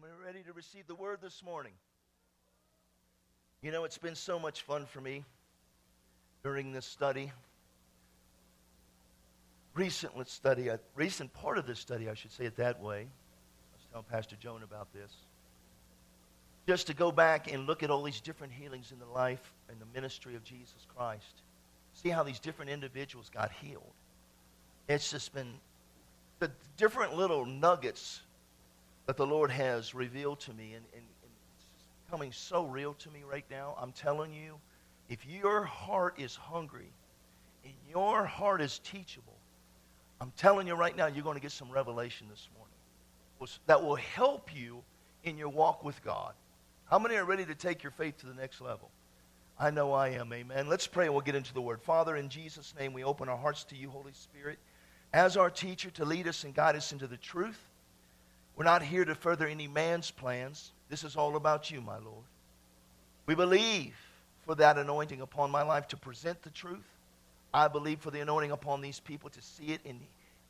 I'm ready to receive the word this morning. You know, it's been so much fun for me during this study. Recent study, a recent part of this study, I should say it that way. I was telling Pastor Joan about this. Just to go back and look at all these different healings in the life and the ministry of Jesus Christ. See how these different individuals got healed. It's just been the different little nuggets that the Lord has revealed to me, and, and, and it's becoming so real to me right now. I'm telling you, if your heart is hungry and your heart is teachable, I'm telling you right now, you're going to get some revelation this morning that will help you in your walk with God. How many are ready to take your faith to the next level? I know I am, amen. Let's pray and we'll get into the word. Father, in Jesus' name, we open our hearts to you, Holy Spirit, as our teacher to lead us and guide us into the truth. We're not here to further any man's plans. This is all about you, my Lord. We believe for that anointing upon my life to present the truth. I believe for the anointing upon these people to see it and,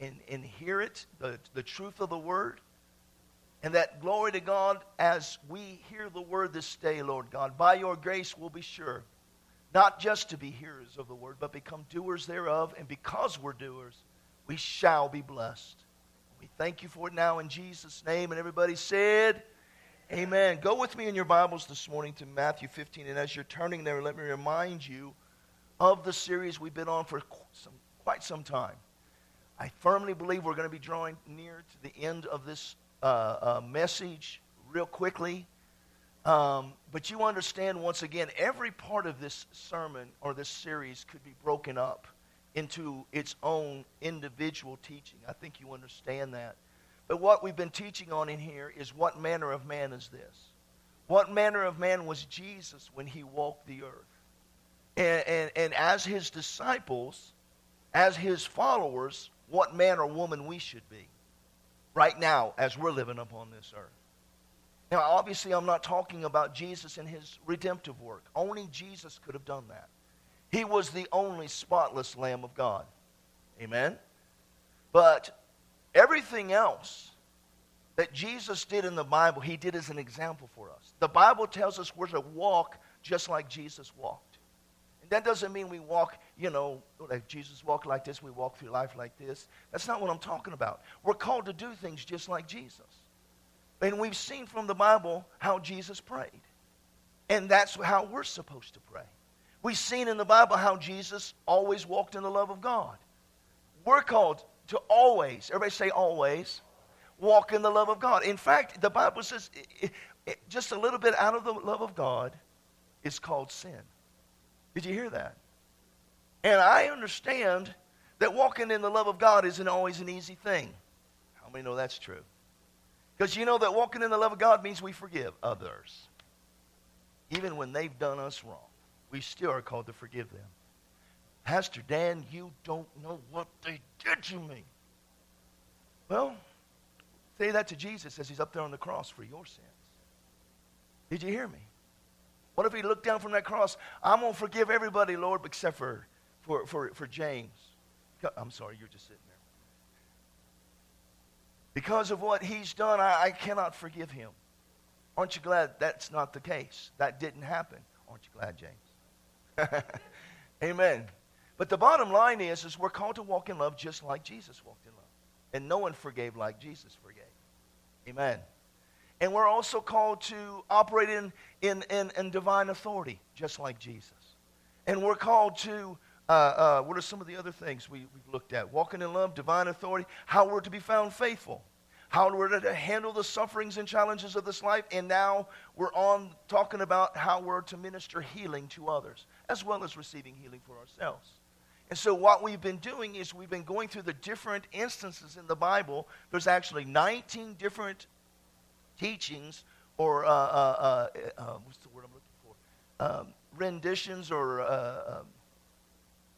and, and hear it, the, the truth of the word. And that glory to God as we hear the word this day, Lord God. By your grace, we'll be sure not just to be hearers of the word, but become doers thereof. And because we're doers, we shall be blessed. We thank you for it now in Jesus' name. And everybody said, Amen. Go with me in your Bibles this morning to Matthew 15. And as you're turning there, let me remind you of the series we've been on for some, quite some time. I firmly believe we're going to be drawing near to the end of this uh, uh, message real quickly. Um, but you understand, once again, every part of this sermon or this series could be broken up into its own individual teaching. I think you understand that. But what we've been teaching on in here is what manner of man is this? What manner of man was Jesus when he walked the earth? And, and, and as his disciples, as his followers, what man or woman we should be right now as we're living upon this earth. Now, obviously, I'm not talking about Jesus and his redemptive work. Only Jesus could have done that. He was the only spotless Lamb of God. Amen? But everything else that Jesus did in the Bible, he did as an example for us. The Bible tells us we're to walk just like Jesus walked. And that doesn't mean we walk, you know, like Jesus walked like this, we walk through life like this. That's not what I'm talking about. We're called to do things just like Jesus. And we've seen from the Bible how Jesus prayed. And that's how we're supposed to pray. We've seen in the Bible how Jesus always walked in the love of God. We're called to always, everybody say always, walk in the love of God. In fact, the Bible says just a little bit out of the love of God is called sin. Did you hear that? And I understand that walking in the love of God isn't always an easy thing. How many know that's true? Because you know that walking in the love of God means we forgive others, even when they've done us wrong we still are called to forgive them. Pastor Dan, you don't know what they did to me. Well, say that to Jesus as he's up there on the cross for your sins. Did you hear me? What if he looked down from that cross? I'm going to forgive everybody, Lord, except for, for, for, for James. I'm sorry, you're just sitting there. Because of what he's done, I, I cannot forgive him. Aren't you glad that's not the case? That didn't happen. Aren't you glad, James? Amen. But the bottom line is, is we're called to walk in love just like Jesus walked in love. And no one forgave like Jesus forgave. Amen. And we're also called to operate in, in, in, in divine authority, just like Jesus. And we're called to, uh, uh, what are some of the other things we, we've looked at? Walking in love, divine authority, how we're to be found faithful how we're to handle the sufferings and challenges of this life, and now we're on talking about how we're to minister healing to others, as well as receiving healing for ourselves. And so, what we've been doing is we've been going through the different instances in the Bible. There's actually 19 different teachings, or uh, uh, uh, uh what's the word I'm looking for? Um, renditions, or uh, um,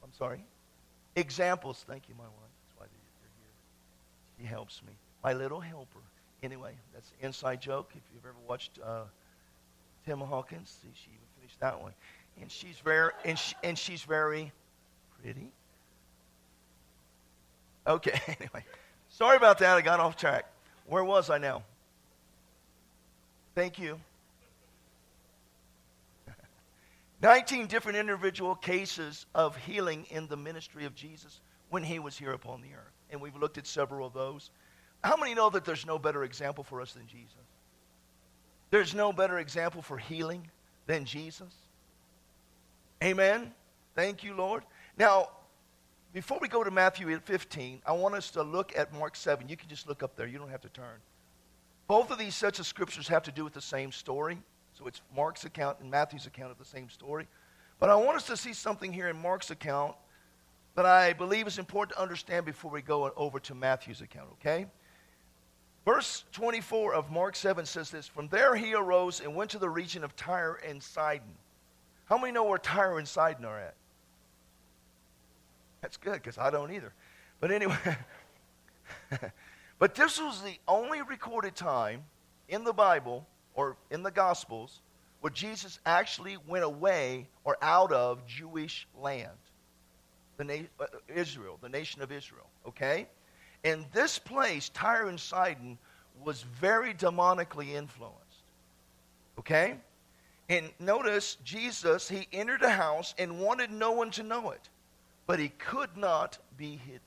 I'm sorry, examples. Thank you, my wife. That's why you're here. She helps me my little helper. Anyway, that's an inside joke. If you've ever watched uh, Tim Hawkins, see, she even finished that one. And she's very, and, she, and she's very pretty. Okay, anyway. Sorry about that. I got off track. Where was I now? Thank you. 19 different individual cases of healing in the ministry of Jesus when he was here upon the earth. And we've looked at several of those. How many know that there's no better example for us than Jesus? There's no better example for healing than Jesus. Amen. Thank you, Lord. Now, before we go to Matthew 15, I want us to look at Mark 7. You can just look up there, you don't have to turn. Both of these sets of scriptures have to do with the same story. So it's Mark's account and Matthew's account of the same story. But I want us to see something here in Mark's account that I believe is important to understand before we go over to Matthew's account, okay? Verse 24 of Mark 7 says this From there he arose and went to the region of Tyre and Sidon. How many know where Tyre and Sidon are at? That's good because I don't either. But anyway, but this was the only recorded time in the Bible or in the Gospels where Jesus actually went away or out of Jewish land, the na- uh, Israel, the nation of Israel. Okay, and this place, Tyre and Sidon, was very demonically influenced. Okay, and notice Jesus, he entered a house and wanted no one to know it but he could not be hidden.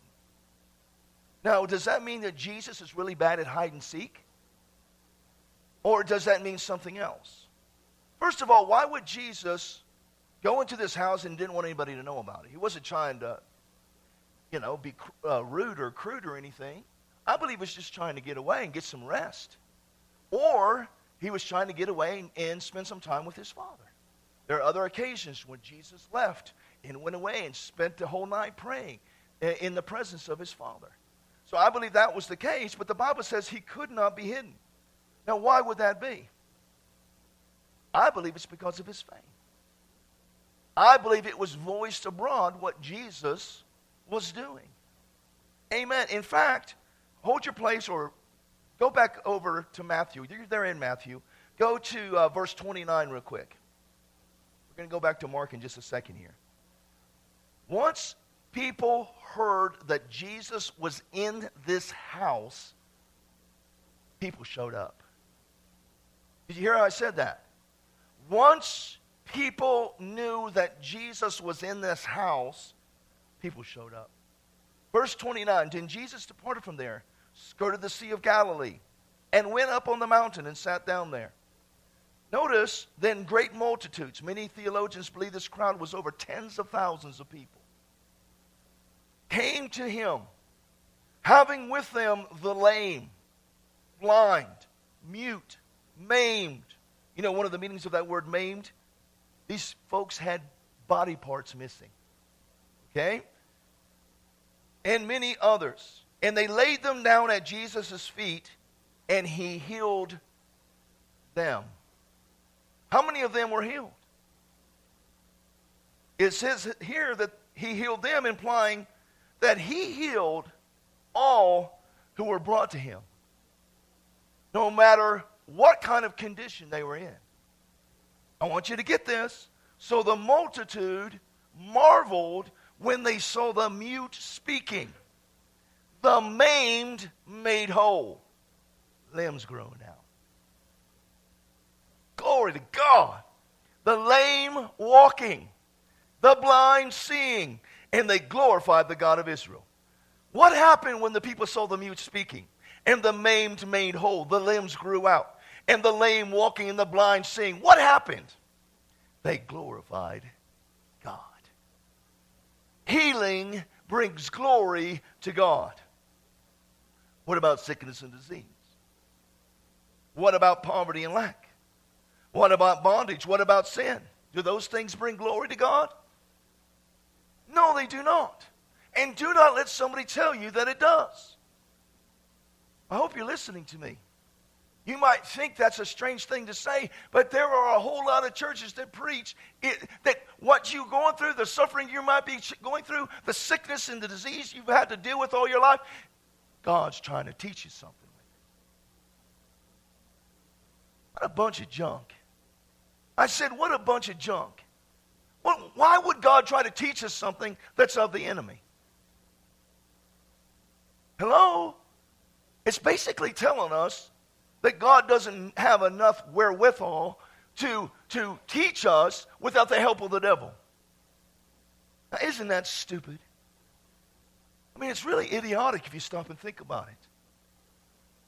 Now, does that mean that Jesus is really bad at hide and seek? Or does that mean something else? First of all, why would Jesus go into this house and didn't want anybody to know about it? He wasn't trying to, you know, be uh, rude or crude or anything. I believe he was just trying to get away and get some rest. Or he was trying to get away and, and spend some time with his father. There are other occasions when Jesus left and went away and spent the whole night praying in the presence of his Father. So I believe that was the case, but the Bible says he could not be hidden. Now, why would that be? I believe it's because of his fame. I believe it was voiced abroad what Jesus was doing. Amen. In fact, hold your place or go back over to Matthew. You're there in Matthew. Go to uh, verse 29 real quick. We're going to go back to Mark in just a second here. Once people heard that Jesus was in this house, people showed up. Did you hear how I said that? Once people knew that Jesus was in this house, people showed up. Verse 29 Then Jesus departed from there, skirted the Sea of Galilee, and went up on the mountain and sat down there. Notice, then great multitudes. Many theologians believe this crowd was over tens of thousands of people. Came to him, having with them the lame, blind, mute, maimed. You know, one of the meanings of that word maimed? These folks had body parts missing. Okay? And many others. And they laid them down at Jesus' feet, and he healed them. How many of them were healed? It says here that he healed them, implying that he healed all who were brought to him, no matter what kind of condition they were in. I want you to get this. So the multitude marveled when they saw the mute speaking, the maimed made whole, limbs growing out. Glory to God. The lame walking, the blind seeing, and they glorified the God of Israel. What happened when the people saw the mute speaking, and the maimed made whole, the limbs grew out, and the lame walking and the blind seeing? What happened? They glorified. Healing brings glory to God. What about sickness and disease? What about poverty and lack? What about bondage? What about sin? Do those things bring glory to God? No, they do not. And do not let somebody tell you that it does. I hope you're listening to me. You might think that's a strange thing to say, but there are a whole lot of churches that preach it, that what you're going through, the suffering you might be going through, the sickness and the disease you've had to deal with all your life, God's trying to teach you something. What a bunch of junk. I said, What a bunch of junk. Well, why would God try to teach us something that's of the enemy? Hello? It's basically telling us that God doesn't have enough wherewithal to, to teach us without the help of the devil. Now, isn't that stupid? I mean, it's really idiotic if you stop and think about it.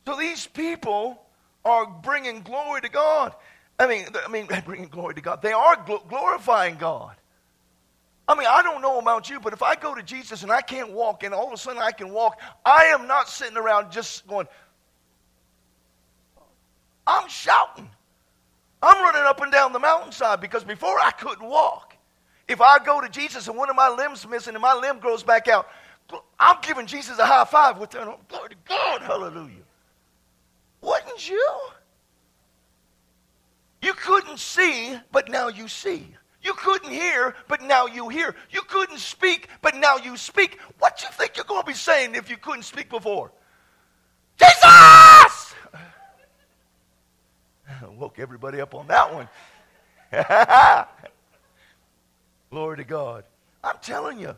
So these people are bringing glory to God. I mean, I mean, bringing glory to God. They are gl- glorifying God. I mean, I don't know about you, but if I go to Jesus and I can't walk, and all of a sudden I can walk, I am not sitting around just going, I'm shouting. I'm running up and down the mountainside because before I couldn't walk. If I go to Jesus and one of my limbs missing and my limb grows back out, I'm giving Jesus a high five with that. Glory to God, hallelujah. Wouldn't you? You couldn't see, but now you see. You couldn't hear, but now you hear. You couldn't speak, but now you speak. What do you think you're going to be saying if you couldn't speak before? Jesus! Woke everybody up on that one. Glory to God. I'm telling you.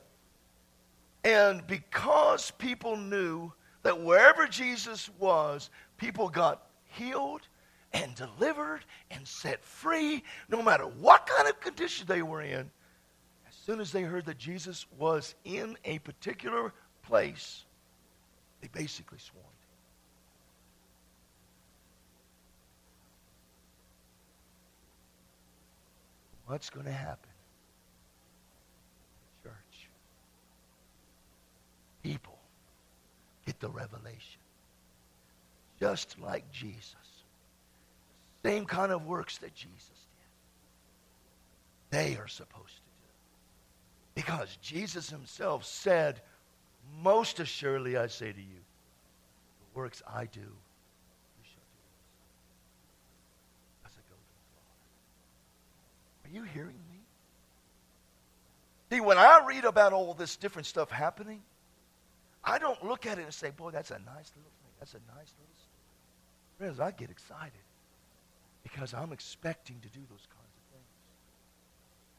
And because people knew that wherever Jesus was, people got healed and delivered and set free, no matter what kind of condition they were in. As soon as they heard that Jesus was in a particular place, they basically swarmed. What's going to happen? Church. People get the revelation. Just like Jesus. Same kind of works that Jesus did. They are supposed to do. Because Jesus himself said, Most assuredly I say to you, the works I do, you shall do as I go to the Father. Are you hearing me? See, when I read about all this different stuff happening, I don't look at it and say, boy, that's a nice little thing. That's a nice little story. Friends, I get excited because I'm expecting to do those kinds of things.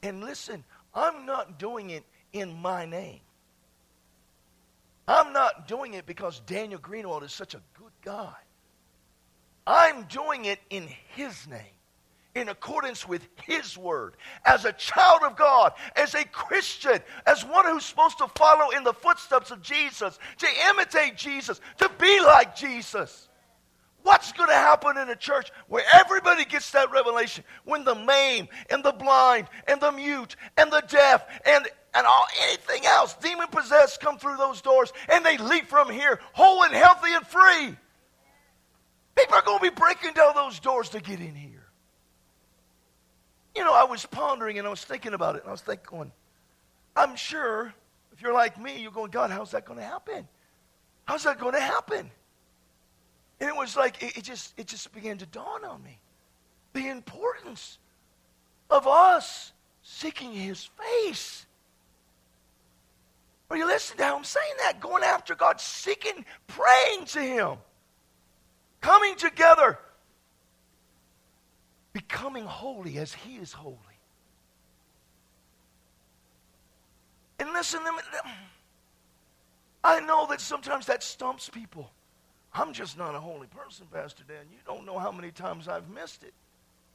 And listen, I'm not doing it in my name. I'm not doing it because Daniel Greenawalt is such a good guy. I'm doing it in his name, in accordance with his word, as a child of God, as a Christian, as one who's supposed to follow in the footsteps of Jesus, to imitate Jesus, to be like Jesus. What's going to happen in a church where everybody gets that revelation? When the maimed and the blind and the mute and the deaf and, and all, anything else, demon possessed, come through those doors and they leap from here whole and healthy and free. People are going to be breaking down those doors to get in here. You know, I was pondering and I was thinking about it and I was thinking, I'm sure if you're like me, you're going, God, how's that going to happen? How's that going to happen? And it was like, it, it, just, it just began to dawn on me. The importance of us seeking his face. Are you listening to how I'm saying that? Going after God, seeking, praying to him, coming together, becoming holy as he is holy. And listen, I know that sometimes that stumps people. I'm just not a holy person, Pastor Dan. You don't know how many times I've missed it.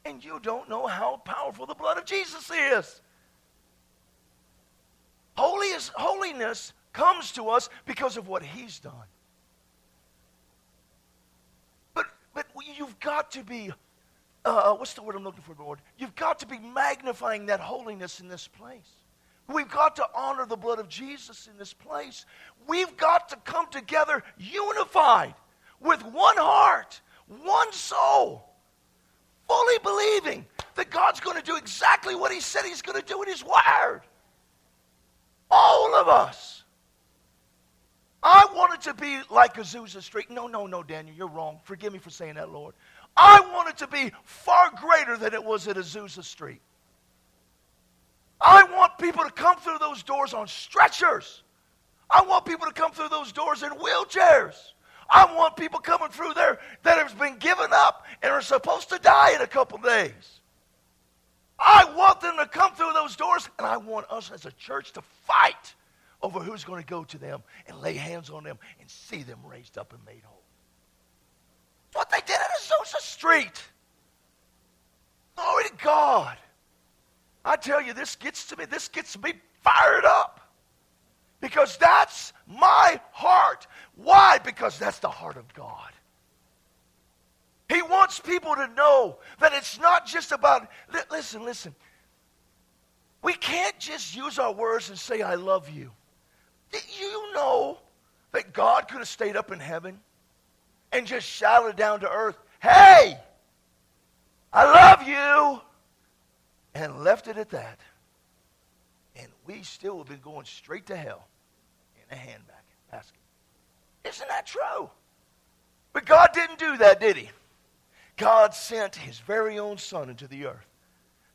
And you don't know how powerful the blood of Jesus is. Holy is, holiness comes to us because of what he's done. But, but you've got to be, uh, what's the word I'm looking for, Lord? You've got to be magnifying that holiness in this place. We've got to honor the blood of Jesus in this place. We've got to come together unified with one heart, one soul, fully believing that God's going to do exactly what He said He's going to do in His Word. All of us. I wanted to be like Azusa Street. No, no, no, Daniel, you're wrong. Forgive me for saying that, Lord. I want it to be far greater than it was at Azusa Street. I want people to come through those doors on stretchers. I want people to come through those doors in wheelchairs. I want people coming through there that have been given up and are supposed to die in a couple days. I want them to come through those doors, and I want us as a church to fight over who's going to go to them and lay hands on them and see them raised up and made whole. What they did at street. Glory to God. I tell you, this gets to me, this gets me fired up. Because that's my heart. Why? Because that's the heart of God. He wants people to know that it's not just about, listen, listen. We can't just use our words and say, I love you. Did you know that God could have stayed up in heaven and just shouted down to earth, Hey, I love you, and left it at that? And we still have been going straight to hell in a handbag basket. Isn't that true? But God didn't do that, did He? God sent His very own Son into the earth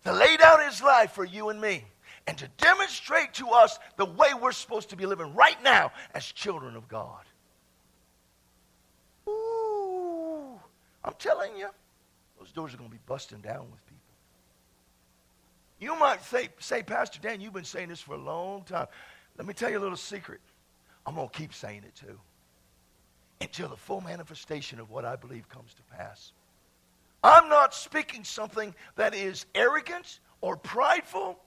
to lay down His life for you and me and to demonstrate to us the way we're supposed to be living right now as children of God. I'm telling you, those doors are going to be busting down with people. You might say, say, Pastor Dan, you've been saying this for a long time. Let me tell you a little secret. I'm going to keep saying it too until the full manifestation of what I believe comes to pass. I'm not speaking something that is arrogant or prideful.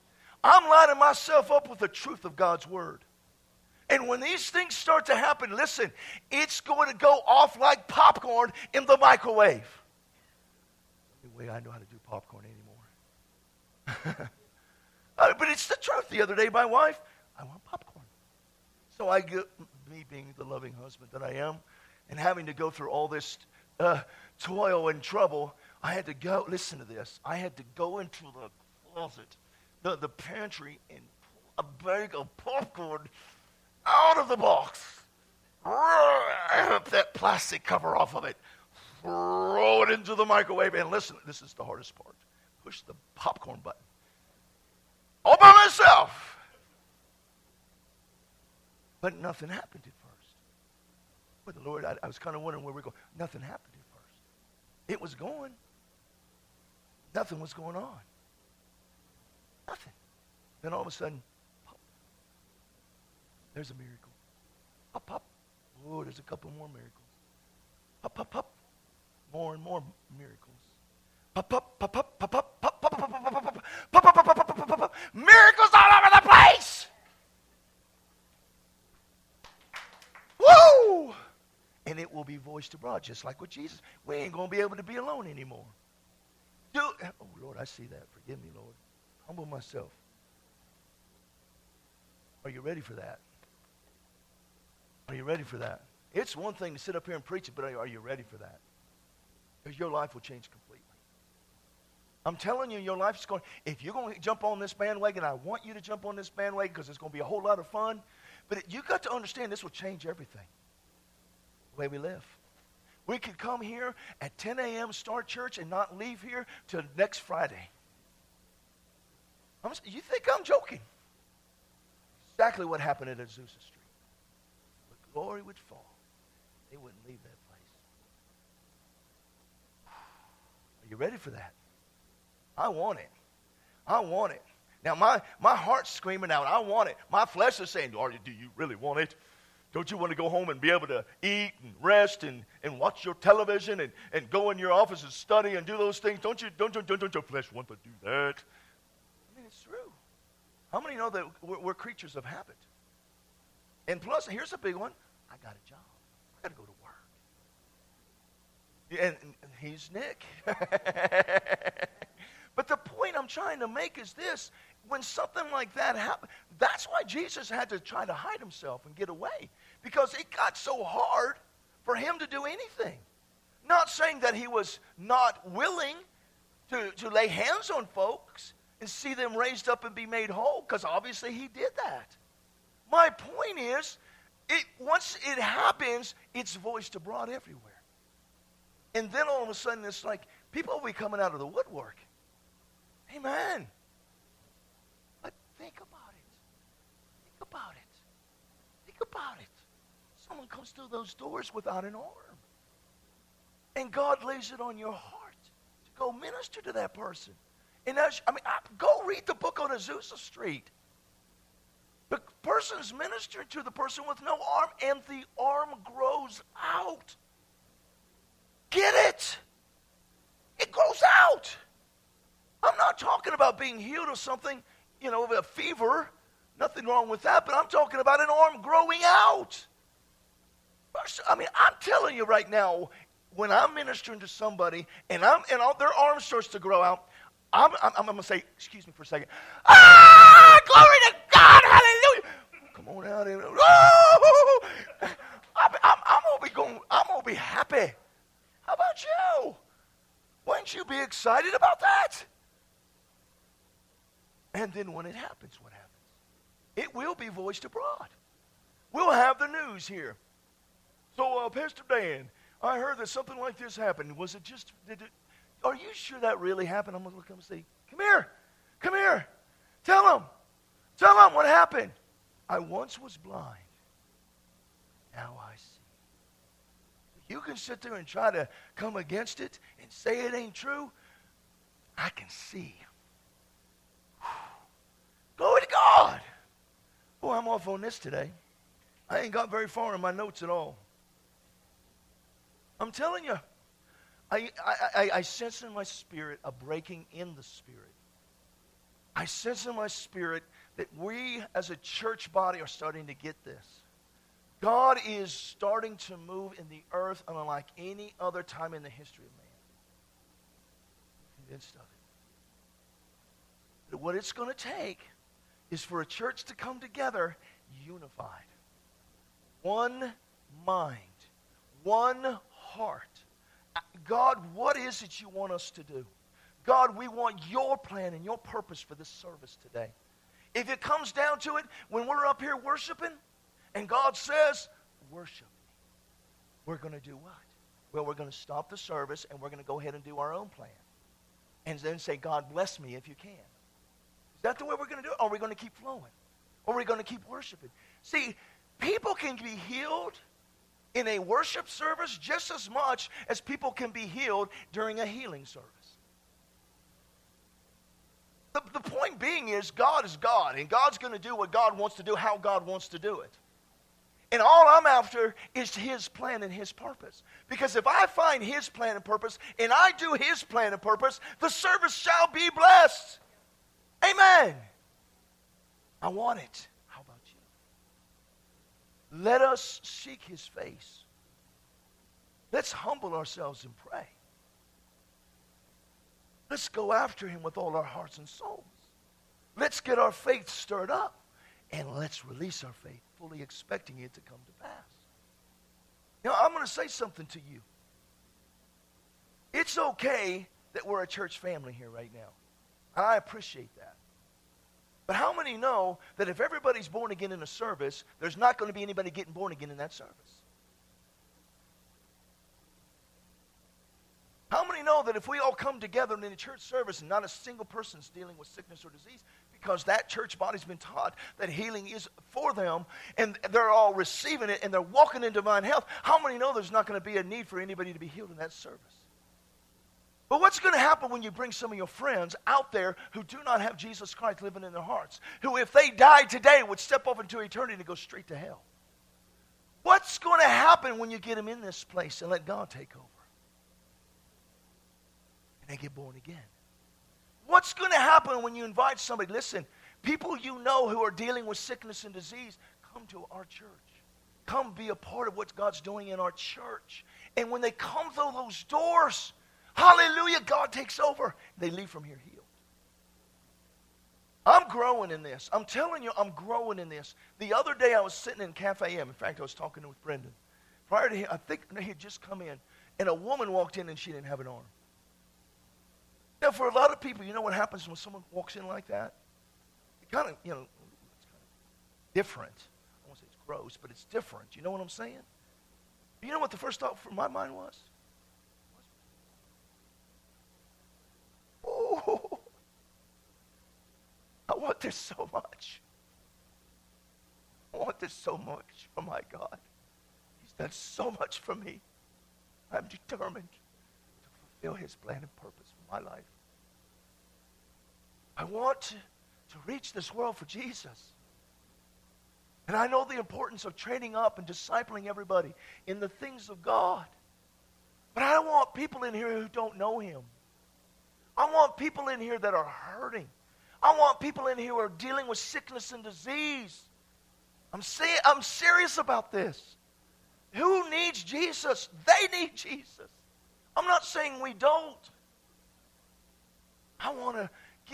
I'm lining myself up with the truth of God's word. And when these things start to happen, listen, it's going to go off like popcorn in the microwave. The way I know how to do popcorn anymore. uh, but it's the truth. The other day, my wife, I want popcorn. So I get, me being the loving husband that I am, and having to go through all this uh, toil and trouble, I had to go, listen to this, I had to go into the closet, the, the pantry, and pull a bag of popcorn out of the box, rip that plastic cover off of it, throw it into the microwave, and listen, this is the hardest part. Push the popcorn button. All by myself. But nothing happened at first. But the Lord, I, I was kind of wondering where we're going. Nothing happened at first. It was going. Nothing was going on. Nothing. Then all of a sudden. There's a miracle. Pop, pop. Oh, there's a couple more miracles. Pop, pop, pop. More and more miracles. Pop, pop, pop, pop, pop, pop, pop, pop, pop, pop. Miracles all over the place. Woo! And it will be voiced abroad, just like with Jesus. We ain't to be able to be alone anymore. Do, oh, Lord, I see that. Forgive me, Lord. Humble myself. Are you ready for that? Are you ready for that? It's one thing to sit up here and preach it, but are you ready for that? Because your life will change completely. I'm telling you, your life's going. If you're going to jump on this bandwagon, I want you to jump on this bandwagon because it's going to be a whole lot of fun. But it, you got to understand this will change everything. The way we live. We could come here at 10 a.m., start church, and not leave here till next Friday. I'm, you think I'm joking? Exactly what happened at Azusa Street. Glory would fall. They wouldn't leave that place. Are you ready for that? I want it. I want it. Now, my, my heart's screaming out, I want it. My flesh is saying, do you really want it? Don't you want to go home and be able to eat and rest and, and watch your television and, and go in your office and study and do those things? Don't you don't, don't, don't, don't your flesh want to do that? I mean, it's true. How many know that we're, we're creatures of habit? And plus, here's a big one. I got a job. I got to go to work. And, and he's Nick. but the point I'm trying to make is this when something like that happened, that's why Jesus had to try to hide himself and get away because it got so hard for him to do anything. Not saying that he was not willing to, to lay hands on folks and see them raised up and be made whole, because obviously he did that. My point is, it, once it happens, it's voiced abroad everywhere. And then all of a sudden, it's like people will be coming out of the woodwork. Amen. But think about it. Think about it. Think about it. Someone comes through those doors without an arm. And God lays it on your heart to go minister to that person. And as, I mean, I, go read the book on Azusa Street. The person's ministering to the person with no arm, and the arm grows out. Get it? It grows out. I'm not talking about being healed of something, you know, of a fever. Nothing wrong with that, but I'm talking about an arm growing out. I mean, I'm telling you right now, when I'm ministering to somebody and I'm and all, their arm starts to grow out, I'm, I'm, I'm going to say, excuse me for a second. Ah, glory to out oh, I'm, I'm, I'm gonna be going. I'm gonna be happy. How about you? Wouldn't you be excited about that? And then when it happens, what happens? It will be voiced abroad. We'll have the news here. So, uh, Pastor Dan, I heard that something like this happened. Was it just, did it, are you sure that really happened? I'm look up and say, Come here. Come here. Tell him. Tell him what happened. I once was blind. Now I see. You can sit there and try to come against it and say it ain't true. I can see. Glory to God. Boy, I'm off on this today. I ain't got very far in my notes at all. I'm telling you, I, I, I, I sense in my spirit a breaking in the spirit. I sense in my spirit that we as a church body are starting to get this. God is starting to move in the earth unlike any other time in the history of man. Convinced of it. But what it's going to take is for a church to come together unified. One mind, one heart. God, what is it you want us to do? God, we want your plan and your purpose for this service today. If it comes down to it, when we're up here worshiping and God says, worship me, we're going to do what? Well, we're going to stop the service and we're going to go ahead and do our own plan. And then say, God, bless me if you can. Is that the way we're going to do it? Or are we going to keep flowing? Or are we going to keep worshiping? See, people can be healed in a worship service just as much as people can be healed during a healing service. The, the point being is God is God, and God's going to do what God wants to do, how God wants to do it. And all I'm after is His plan and His purpose. Because if I find His plan and purpose, and I do His plan and purpose, the service shall be blessed. Amen. I want it. How about you? Let us seek His face. Let's humble ourselves and pray. Let's go after him with all our hearts and souls. Let's get our faith stirred up and let's release our faith, fully expecting it to come to pass. Now, I'm going to say something to you. It's okay that we're a church family here right now. I appreciate that. But how many know that if everybody's born again in a service, there's not going to be anybody getting born again in that service? How many know that if we all come together in a church service and not a single person's dealing with sickness or disease, because that church body's been taught that healing is for them and they're all receiving it and they're walking in divine health, how many know there's not going to be a need for anybody to be healed in that service? But what's going to happen when you bring some of your friends out there who do not have Jesus Christ living in their hearts, who, if they died today, would step off into eternity and go straight to hell? What's going to happen when you get them in this place and let God take over? They get born again. What's going to happen when you invite somebody? Listen, people you know who are dealing with sickness and disease, come to our church. Come be a part of what God's doing in our church. And when they come through those doors, hallelujah, God takes over. They leave from here healed. I'm growing in this. I'm telling you, I'm growing in this. The other day I was sitting in Cafe M. In fact, I was talking with Brendan. Prior to him, I think he had just come in, and a woman walked in and she didn't have an arm. For a lot of people, you know what happens when someone walks in like that? It kind of, you know, it's kind of different. I won't say it's gross, but it's different. You know what I'm saying? You know what the first thought from my mind was? Oh, I want this so much. I want this so much Oh my God. He's done so much for me. I'm determined to fulfill his plan and purpose for my life. I want to, to reach this world for Jesus. And I know the importance of training up and discipling everybody in the things of God. But I want people in here who don't know Him. I want people in here that are hurting. I want people in here who are dealing with sickness and disease. I'm, say, I'm serious about this. Who needs Jesus? They need Jesus. I'm not saying we don't. I want to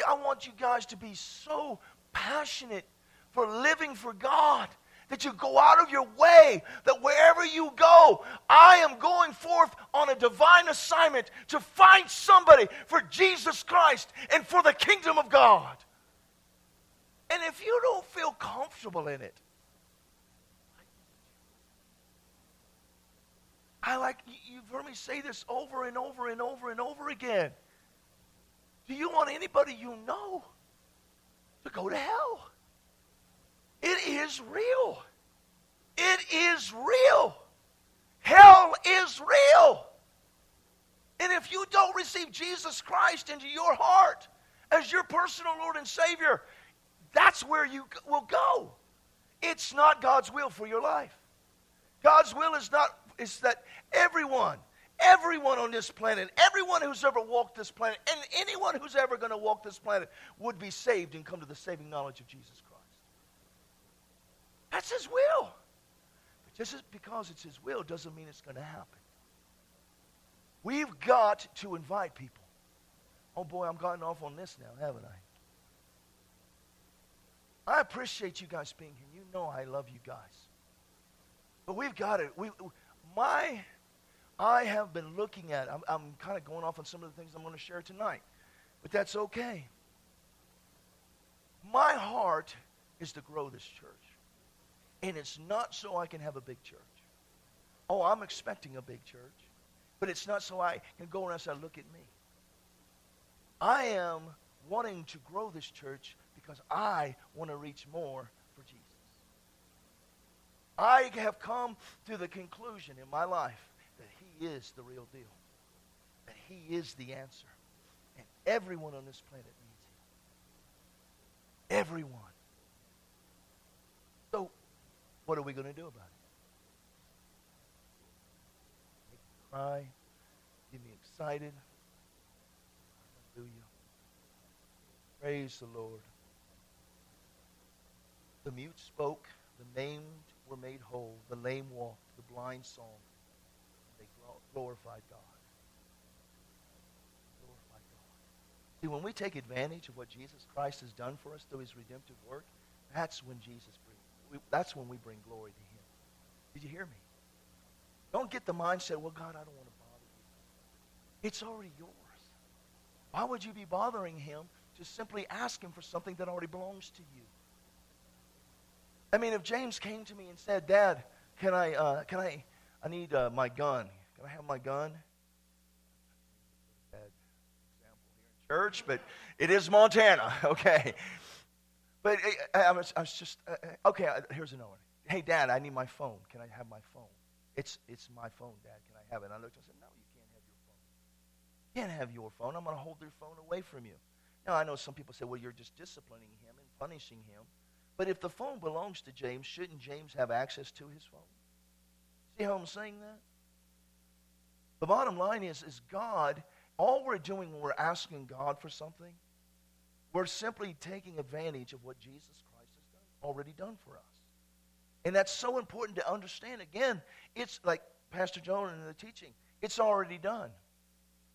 I want you guys to be so passionate for living for God that you go out of your way, that wherever you go, I am going forth on a divine assignment to find somebody for Jesus Christ and for the kingdom of God. And if you don't feel comfortable in it, I like, you've heard me say this over and over and over and over again. Do you want anybody you know to go to hell? It is real. It is real. Hell is real. And if you don't receive Jesus Christ into your heart as your personal Lord and Savior, that's where you will go. It's not God's will for your life. God's will is not is that everyone, everyone on this planet, everyone who's ever walked this planet, and anyone who's ever going to walk this planet would be saved and come to the saving knowledge of Jesus Christ. That's His will. But just because it's His will doesn't mean it's going to happen. We've got to invite people. Oh boy, I'm gotten off on this now, haven't I? I appreciate you guys being here. You know I love you guys. But we've got it. We, my, I have been looking at, I'm, I'm kind of going off on some of the things I'm going to share tonight, but that's okay. My heart is to grow this church. And it's not so I can have a big church. Oh, I'm expecting a big church. But it's not so I can go around and say, look at me. I am wanting to grow this church because I want to reach more for Jesus. I have come to the conclusion in my life He is the real deal, that He is the answer. And everyone on this planet needs Him. Everyone. So, what are we going to do about it? Make me cry, get me excited. Hallelujah. Praise the Lord. The mute spoke, the maimed were made whole, the lame walked, the blind saw, glorified God. Glorified God. See, when we take advantage of what Jesus Christ has done for us through his redemptive work, that's when Jesus brings, that's when we bring glory to him. Did you hear me? Don't get the mindset, well, God, I don't want to bother you. It's already yours. Why would you be bothering him to simply ask him for something that already belongs to you? I mean, if James came to me and said, Dad, can I, uh, can I, I need uh, my gun. Can I have my gun? Bad example here in church, but it is Montana, okay. But I, I, was, I was just, uh okay, here's another one. Hey, Dad, I need my phone. Can I have my phone? It's, it's my phone, Dad. Can I have it? And I looked and said, No, you can't have your phone. You can't have your phone. I'm going to hold your phone away from you. Now, I know some people say, Well, you're just disciplining him and punishing him. But if the phone belongs to James, shouldn't James have access to his phone? See how I'm saying that? The bottom line is, is God, all we're doing when we're asking God for something, we're simply taking advantage of what Jesus Christ has done, already done for us. And that's so important to understand. Again, it's like Pastor Joan in the teaching, it's already done.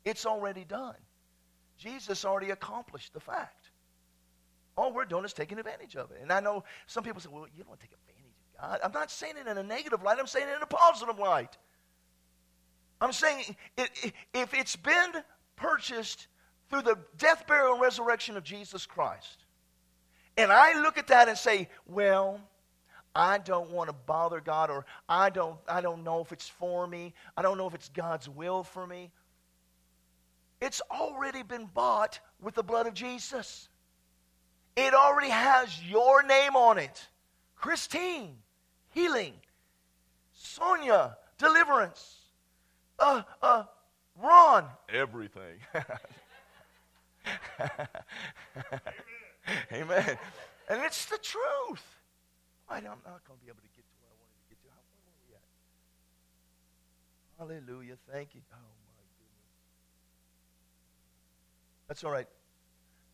It's already done. Jesus already accomplished the fact. All we're doing is taking advantage of it. And I know some people say, well, you don't want to take advantage of God. I'm not saying it in a negative light, I'm saying it in a positive light. I'm saying if it's been purchased through the death, burial, and resurrection of Jesus Christ, and I look at that and say, well, I don't want to bother God, or I don't, I don't know if it's for me, I don't know if it's God's will for me. It's already been bought with the blood of Jesus. It already has your name on it. Christine, healing. Sonia, deliverance. Uh, uh, Ron, everything. Amen. Amen. And it's the truth. I'm not going to be able to get to where I wanted to get to. How far are we at? Hallelujah. Thank you. Oh, my goodness. That's all right.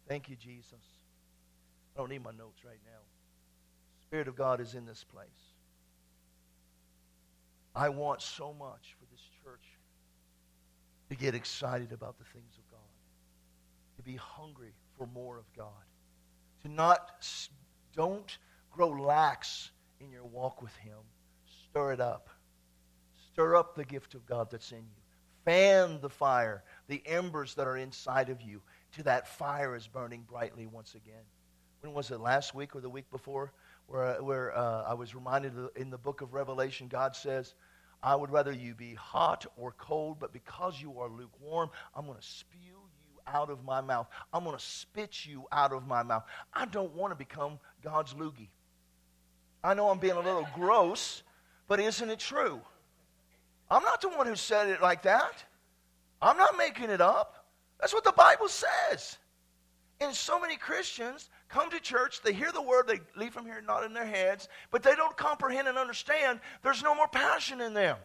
Thank you, Jesus. I don't need my notes right now. Spirit of God is in this place. I want so much for this church to get excited about the things of God, to be hungry for more of God, to not, don't grow lax in your walk with Him. Stir it up. Stir up the gift of God that's in you. Fan the fire, the embers that are inside of you, to that fire is burning brightly once again. When was it, last week or the week before? Where, where uh, I was reminded in the book of Revelation, God says, I would rather you be hot or cold, but because you are lukewarm, I'm going to spew you out of my mouth. I'm going to spit you out of my mouth. I don't want to become God's loogie. I know I'm being a little gross, but isn't it true? I'm not the one who said it like that. I'm not making it up. That's what the Bible says. And so many Christians come to church, they hear the word, they leave from here not in their heads, but they don't comprehend and understand there's no more passion in them.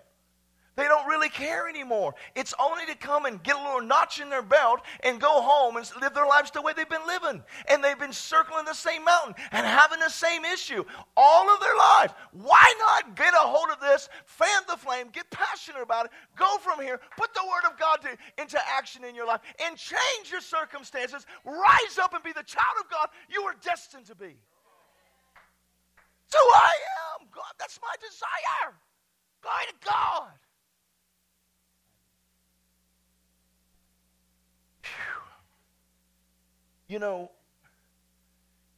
They don't really care anymore. It's only to come and get a little notch in their belt and go home and live their lives the way they've been living. And they've been circling the same mountain and having the same issue all of their life. Why not get a hold of this, the flame, get passionate about it, go from here, put the Word of God to, into action in your life, and change your circumstances. Rise up and be the child of God you are destined to be. So I am. God, that's my desire. Glory to God. You know,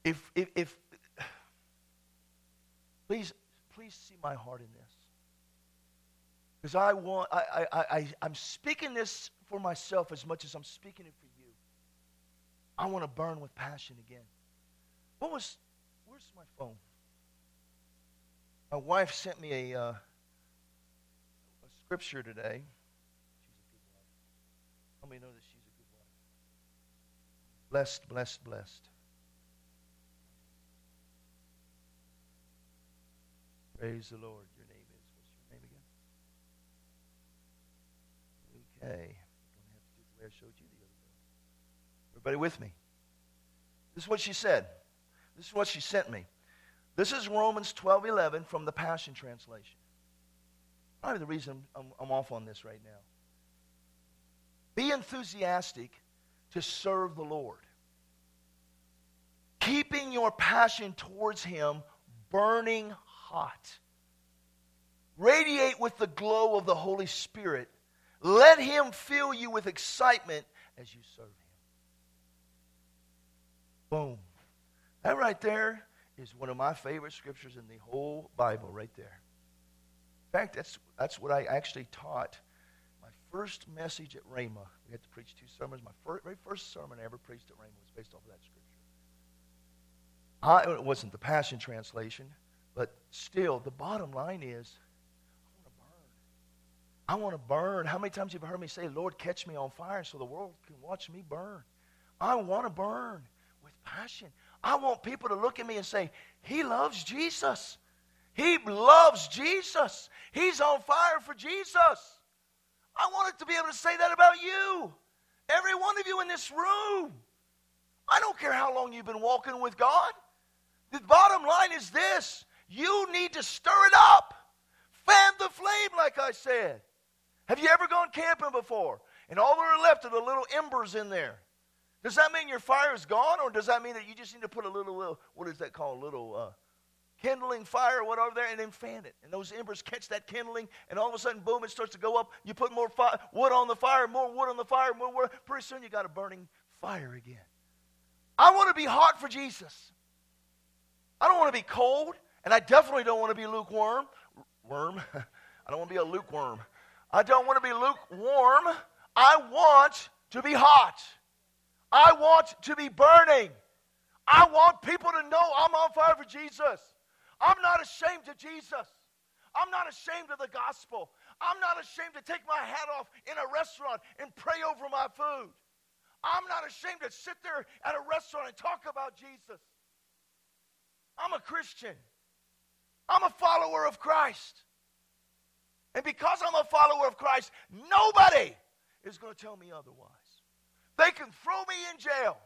if, if, if, please, please see my heart in this. Because I want, I, I, I, I'm speaking this for myself as much as I'm speaking it for you. I want to burn with passion again. What was, where's my phone? My wife sent me a, uh, a scripture today. She's a good wife. How many know that she's a good wife. Blessed, blessed, blessed. Praise the Lord. Your name is, what's your name again? Okay. You're have to do the way I showed you the other day. Everybody with me? This is what she said. This is what she sent me. This is Romans 12 11 from the Passion Translation. Probably the reason I'm, I'm off on this right now. Be enthusiastic to serve the Lord. Keeping your passion towards Him burning hot. Radiate with the glow of the Holy Spirit. Let Him fill you with excitement as you serve Him. Boom. That right there is one of my favorite scriptures in the whole Bible, right there. In fact, that's, that's what I actually taught my first message at Rhema, we had to preach two sermons. My first, very first sermon I ever preached at Rhema was based off of that scripture. I, it wasn't the Passion Translation, but still, the bottom line is I want to burn. How many times have you heard me say, Lord, catch me on fire so the world can watch me burn? I want to burn with passion. I want people to look at me and say, He loves Jesus. He loves Jesus. He's on fire for Jesus. I wanted to be able to say that about you. Every one of you in this room. I don't care how long you've been walking with God. The bottom line is this you need to stir it up. Fan the flame, like I said. Have you ever gone camping before? And all that are left are the little embers in there. Does that mean your fire is gone, or does that mean that you just need to put a little, what is that called, a little uh, kindling fire or whatever there and then fan it. And those embers catch that kindling, and all of a sudden, boom, it starts to go up. You put more fire, wood on the fire, more wood on the fire, more wood. Pretty soon, you got a burning fire again. I want to be hot for Jesus. I don't want to be cold, and I definitely don't want to be lukewarm. Worm. I don't want to be a lukewarm. I don't want to be lukewarm. I want to be hot. I want to be burning. I want people to know I'm on fire for Jesus. I'm not ashamed of Jesus. I'm not ashamed of the gospel. I'm not ashamed to take my hat off in a restaurant and pray over my food. I'm not ashamed to sit there at a restaurant and talk about Jesus. I'm a Christian. I'm a follower of Christ. And because I'm a follower of Christ, nobody is going to tell me otherwise. They can throw me in jail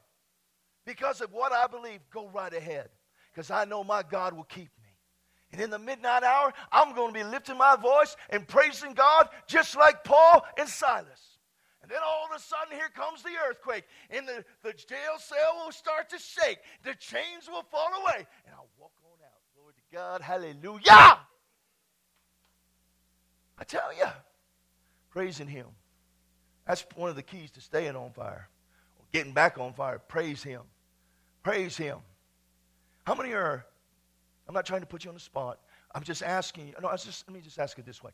because of what I believe. Go right ahead because I know my God will keep me. And in the midnight hour, I'm going to be lifting my voice and praising God just like Paul and Silas. And then all of a sudden, here comes the earthquake, and the, the jail cell will start to shake. The chains will fall away, and I'll walk on out. Glory to God. Hallelujah. I tell you, praising Him. That's one of the keys to staying on fire or getting back on fire. Praise Him. Praise Him. How many are, I'm not trying to put you on the spot. I'm just asking you. No, I just, let me just ask it this way.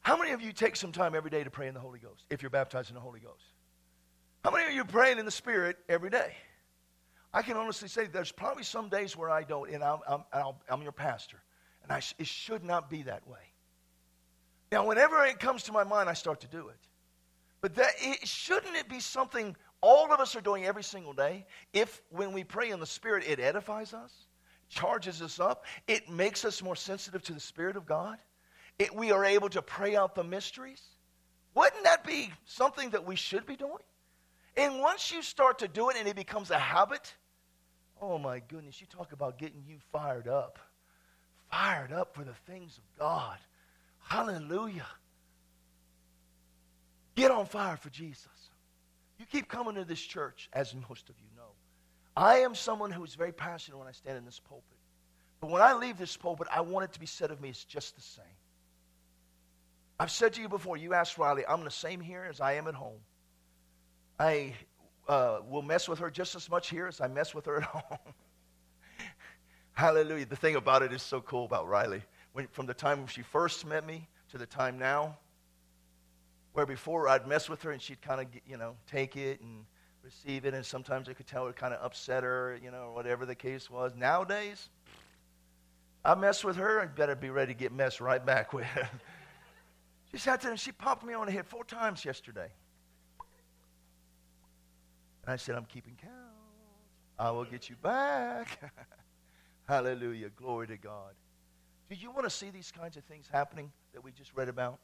How many of you take some time every day to pray in the Holy Ghost if you're baptized in the Holy Ghost? How many of you praying in the Spirit every day? I can honestly say there's probably some days where I don't, and I'm, I'm, I'm your pastor, and I, it should not be that way. Now, whenever it comes to my mind, I start to do it. But that, it, shouldn't it be something all of us are doing every single day? If when we pray in the Spirit, it edifies us, charges us up, it makes us more sensitive to the Spirit of God it, we are able to pray out the mysteries. Wouldn't that be something that we should be doing? And once you start to do it and it becomes a habit, oh my goodness, you talk about getting you fired up. Fired up for the things of God. Hallelujah. Get on fire for Jesus. You keep coming to this church, as most of you know. I am someone who is very passionate when I stand in this pulpit. But when I leave this pulpit, I want it to be said of me it's just the same. I've said to you before, you asked Riley, I'm the same here as I am at home. I uh, will mess with her just as much here as I mess with her at home. Hallelujah. The thing about it is so cool about Riley. When, from the time she first met me to the time now, where before I'd mess with her and she'd kind of, you know, take it and receive it, and sometimes I could tell it kind of upset her, you know, whatever the case was. Nowadays, I mess with her, I better be ready to get messed right back with. She sat there and she popped me on the head four times yesterday. And I said, I'm keeping count. I will get you back. Hallelujah. Glory to God. Do you want to see these kinds of things happening that we just read about?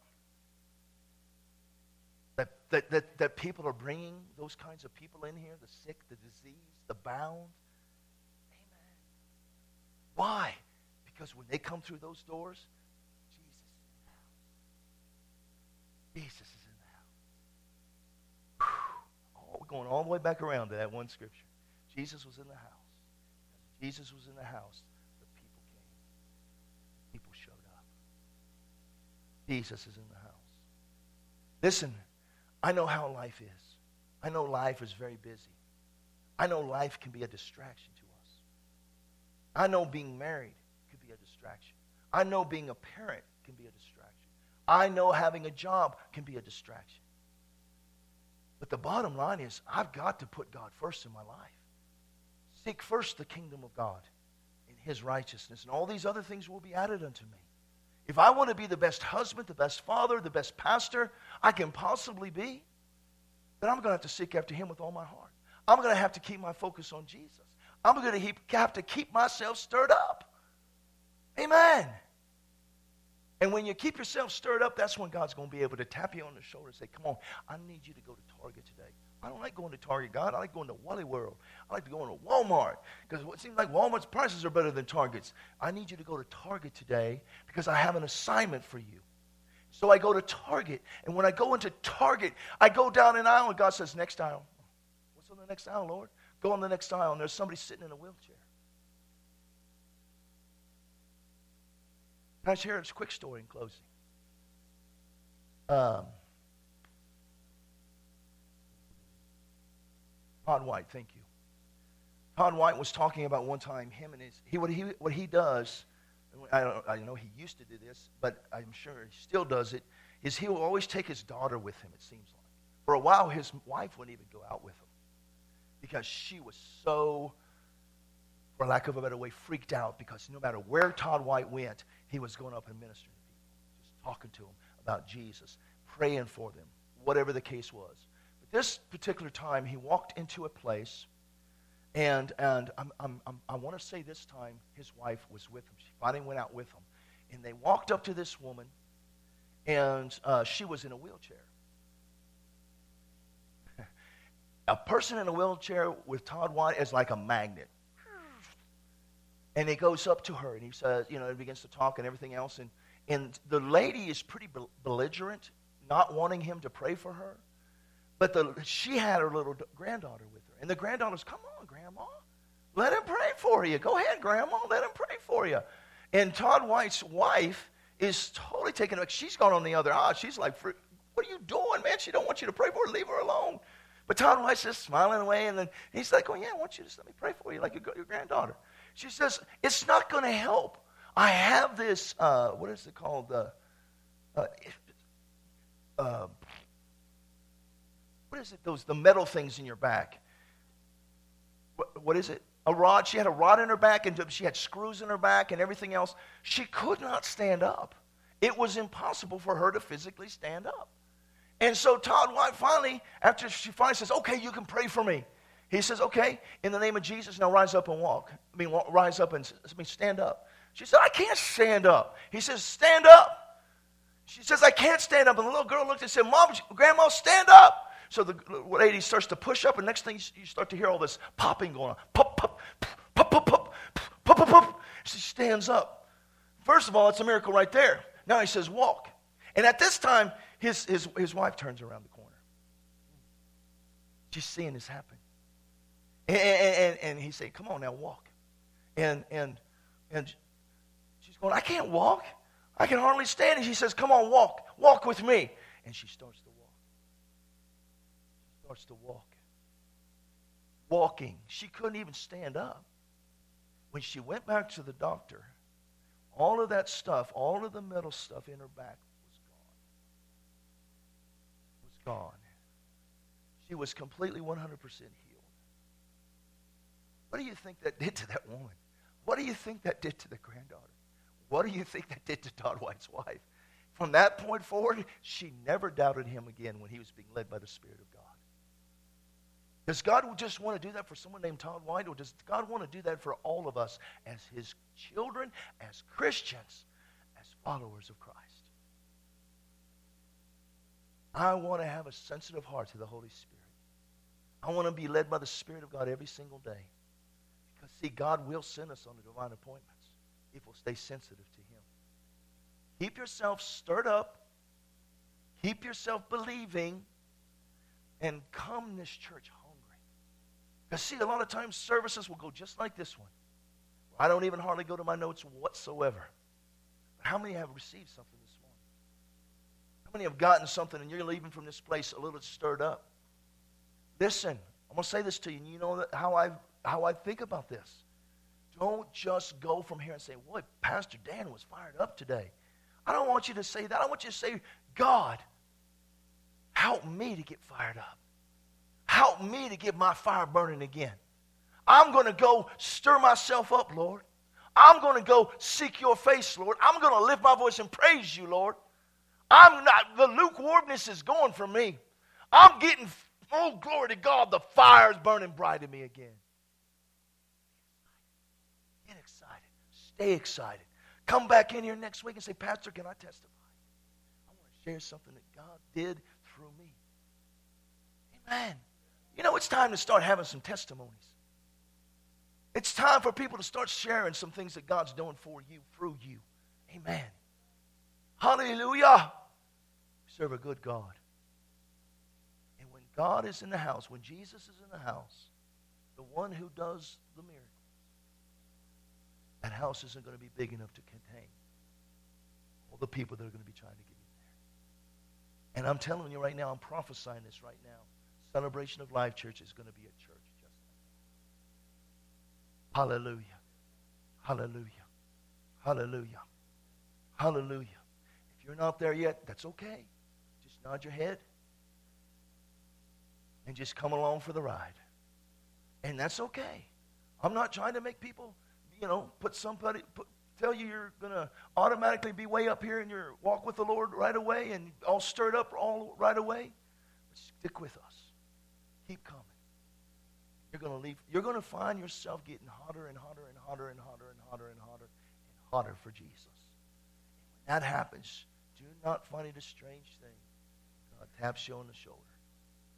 That, that, that, that people are bringing those kinds of people in here the sick, the diseased, the bound. Amen. Why? Because when they come through those doors, Jesus is in the house. Jesus is in the house. Oh, we're going all the way back around to that one scripture. Jesus was in the house. Jesus was in the house. The people came. People showed up. Jesus is in the house. Listen, I know how life is. I know life is very busy. I know life can be a distraction to us. I know being married could be a distraction. I know being a parent can be a distraction. I know having a job can be a distraction. But the bottom line is, I've got to put God first in my life. Seek first the kingdom of God and his righteousness, and all these other things will be added unto me. If I want to be the best husband, the best father, the best pastor I can possibly be, then I'm going to have to seek after him with all my heart. I'm going to have to keep my focus on Jesus. I'm going to have to keep myself stirred up. Amen. And when you keep yourself stirred up, that's when God's going to be able to tap you on the shoulder and say, Come on, I need you to go to Target today. I don't like going to Target, God. I like going to Wally World. I like to go into Walmart because it seems like Walmart's prices are better than Target's. I need you to go to Target today because I have an assignment for you. So I go to Target, and when I go into Target, I go down an aisle, and God says, Next aisle. What's on the next aisle, Lord? Go on the next aisle, and there's somebody sitting in a wheelchair. Can I share a quick story in closing? Um, Todd White, thank you. Todd White was talking about one time him and his he what he what he does. I don't I know he used to do this, but I'm sure he still does it. Is he will always take his daughter with him. It seems like for a while his wife wouldn't even go out with him because she was so, for lack of a better way, freaked out because no matter where Todd White went, he was going up and ministering to people, just talking to them about Jesus, praying for them, whatever the case was. This particular time, he walked into a place, and, and I'm, I'm, I'm, i want to say this time his wife was with him. She finally went out with him. And they walked up to this woman, and uh, she was in a wheelchair. a person in a wheelchair with Todd White is like a magnet. And he goes up to her and he says, you know, he begins to talk and everything else. And, and the lady is pretty belligerent, not wanting him to pray for her. But the, she had her little granddaughter with her. And the granddaughter's, come on, Grandma. Let him pray for you. Go ahead, Grandma. Let him pray for you. And Todd White's wife is totally taken aback. She's gone on the other eye. She's like, what are you doing, man? She don't want you to pray for her. Leave her alone. But Todd White's just smiling away. And then he's like, oh, yeah, I want you to just let me pray for you like your, your granddaughter. She says, it's not going to help. I have this, uh, what is it called? Uh, uh, uh, what is it? Those the metal things in your back. What, what is it? A rod. She had a rod in her back, and she had screws in her back, and everything else. She could not stand up. It was impossible for her to physically stand up. And so Todd White finally, after she finally says, "Okay, you can pray for me," he says, "Okay, in the name of Jesus, now rise up and walk. I mean, rise up and I mean, stand up." She said, "I can't stand up." He says, "Stand up." She says, "I can't stand up." And the little girl looked and said, "Mom, Grandma, stand up." So the lady starts to push up, and next thing you start to hear all this popping going on. Pop, pop, pop, pop, pop, pop, pop, pop. She stands up. First of all, it's a miracle right there. Now he says, walk. And at this time, his, his, his wife turns around the corner. She's seeing this happen. And, and, and, he said, come on now, walk. And, and, and she's going, I can't walk. I can hardly stand. And she says, come on, walk. Walk with me. And she starts to starts to walk. Walking. She couldn't even stand up. When she went back to the doctor, all of that stuff, all of the metal stuff in her back was gone. Was gone. She was completely 100% healed. What do you think that did to that woman? What do you think that did to the granddaughter? What do you think that did to Todd White's wife? From that point forward, she never doubted him again when he was being led by the Spirit of God. Does God just want to do that for someone named Todd White, or does God want to do that for all of us as His children, as Christians, as followers of Christ? I want to have a sensitive heart to the Holy Spirit. I want to be led by the Spirit of God every single day. Because, see, God will send us on the divine appointments if we'll stay sensitive to Him. Keep yourself stirred up, keep yourself believing, and come this church because, see, a lot of times services will go just like this one. I don't even hardly go to my notes whatsoever. But how many have received something this morning? How many have gotten something and you're leaving from this place a little stirred up? Listen, I'm going to say this to you, and you know how I, how I think about this. Don't just go from here and say, Boy, Pastor Dan was fired up today. I don't want you to say that. I want you to say, God, help me to get fired up. Help me to get my fire burning again. I'm going to go stir myself up, Lord. I'm going to go seek your face, Lord. I'm going to lift my voice and praise you, Lord. I'm not, the lukewarmness is going from me. I'm getting, oh, glory to God, the fire is burning bright in me again. Get excited. Stay excited. Come back in here next week and say, Pastor, can I testify? I want to share something that God did through me. Amen. You know, it's time to start having some testimonies. It's time for people to start sharing some things that God's doing for you, through you. Amen. Hallelujah. We serve a good God. And when God is in the house, when Jesus is in the house, the one who does the miracles, that house isn't going to be big enough to contain all the people that are going to be trying to get in there. And I'm telling you right now, I'm prophesying this right now. Celebration of Life Church is going to be a church just like that. Hallelujah. Hallelujah. Hallelujah. Hallelujah. If you're not there yet, that's okay. Just nod your head and just come along for the ride. And that's okay. I'm not trying to make people, you know, put somebody, put, tell you you're going to automatically be way up here in your walk with the Lord right away and all stirred up all right away. But stick with us. Keep coming. You're going to leave. You're going to find yourself getting hotter and hotter and hotter and hotter and hotter and hotter and hotter for Jesus. And when that happens, do not find it a strange thing. God taps you on the shoulder.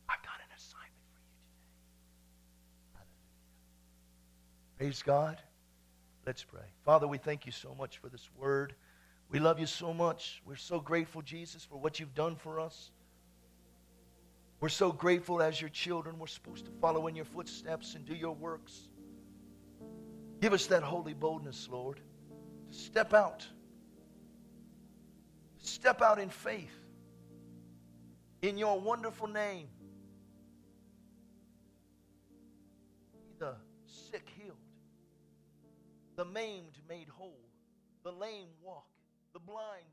I've got an assignment for you today. Hallelujah. Praise God. Let's pray. Father, we thank you so much for this word. We love you so much. We're so grateful, Jesus, for what you've done for us. We're so grateful as your children. We're supposed to follow in your footsteps and do your works. Give us that holy boldness, Lord, to step out. Step out in faith in your wonderful name. The sick healed, the maimed made whole, the lame walk, the blind.